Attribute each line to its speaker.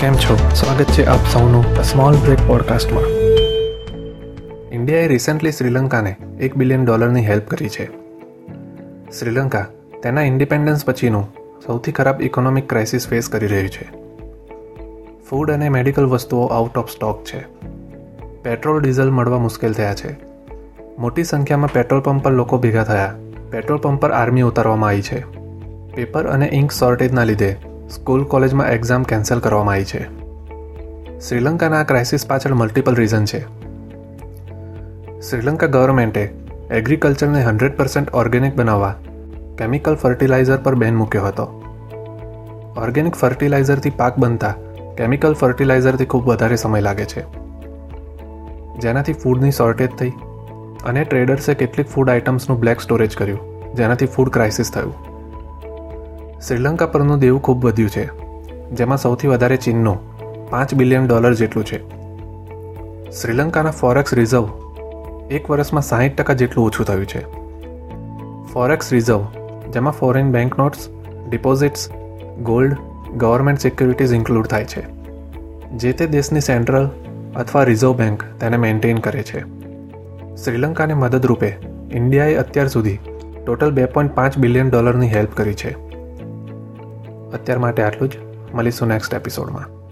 Speaker 1: કેમ છો? સ્વાગત છે આપ સૌનું સ્મોલ બ્રેક પોડકાસ્ટમાં ઇન્ડિયાએ રિસેન્ટલી શ્રીલંકાને એક બિલિયન ડોલરની હેલ્પ કરી છે. શ્રીલંકા તેના ઇન્ડિપેન્ડન્સ પછીનું સૌથી ખરાબ ઇકોનોમિક ક્રાઇસિસ ફેસ કરી રહ્યું છે. ફૂડ અને મેડિકલ વસ્તુઓ આઉટ ઓફ સ્ટોક છે. પેટ્રોલ ડીઝલ મળવા મુશ્કેલ થયા છે. મોટી સંખ્યામાં પેટ્રોલ પંપ પર લોકો ભેગા થયા. પેટ્રોલ પંપ પર આર્મી ઉતારવામાં આવી છે. પેપર અને ઇંક શોર્ટેજના લીધે સ્કૂલ કોલેજમાં એક્ઝામ કેન્સલ કરવામાં આવી છે. શ્રીલંકાના આ ક્રાઇસિસ પાછળ મલ્ટિપલ રીઝન છે. શ્રીલંકા ગવર્મેન્ટે એગ્રીકલ્ચરને હન્ડ્રેડ પર્સન્ટ ઓર્ગેનિક બનાવવા કેમિકલ ફર્ટિલાઇઝર પર બેન મૂક્યો હતો. ઓર્ગેનિક ફર્ટિલાઇઝરથી પાક બનતા કેમિકલ ફર્ટિલાઇઝરથી ખૂબ વધારે સમય લાગે છે. જેનાથી ફૂડની શોર્ટેજ થઈ અને ટ્રેડર્સે કેટલીક ફૂડ આઇટમ્સનું બ્લેક સ્ટોરેજ કર્યું, જેનાથી ફૂડ ક્રાઇસિસ થયું. શ્રીલંકા પરનું દેવું ખૂબ વધ્યું છે, જેમાં સૌથી વધારે ચીનનું પાંચ બિલિયન ડોલર જેટલું છે. શ્રીલંકાના ફોરેક્સ રિઝર્વ એક વર્ષમાં સાહીઠ ટકા જેટલું ઓછું થયું છે. ફોરેક્સ રિઝર્વ, જેમાં foreign bank notes deposits, gold, government securities include થાય છે, જે તે દેશની સેન્ટ્રલ અથવા રિઝર્વ બેંક તેને મેન્ટેન કરે છે. શ્રીલંકાને મદદરૂપે ઇન્ડિયાએ અત્યાર સુધી ટોટલ બે પોઈન્ટ પાંચ બિલિયન ડોલરની હેલ્પ કરી છે. અત્યાર માટે આટલું જ. મળીશું નેક્સ્ટ એપિસોડમાં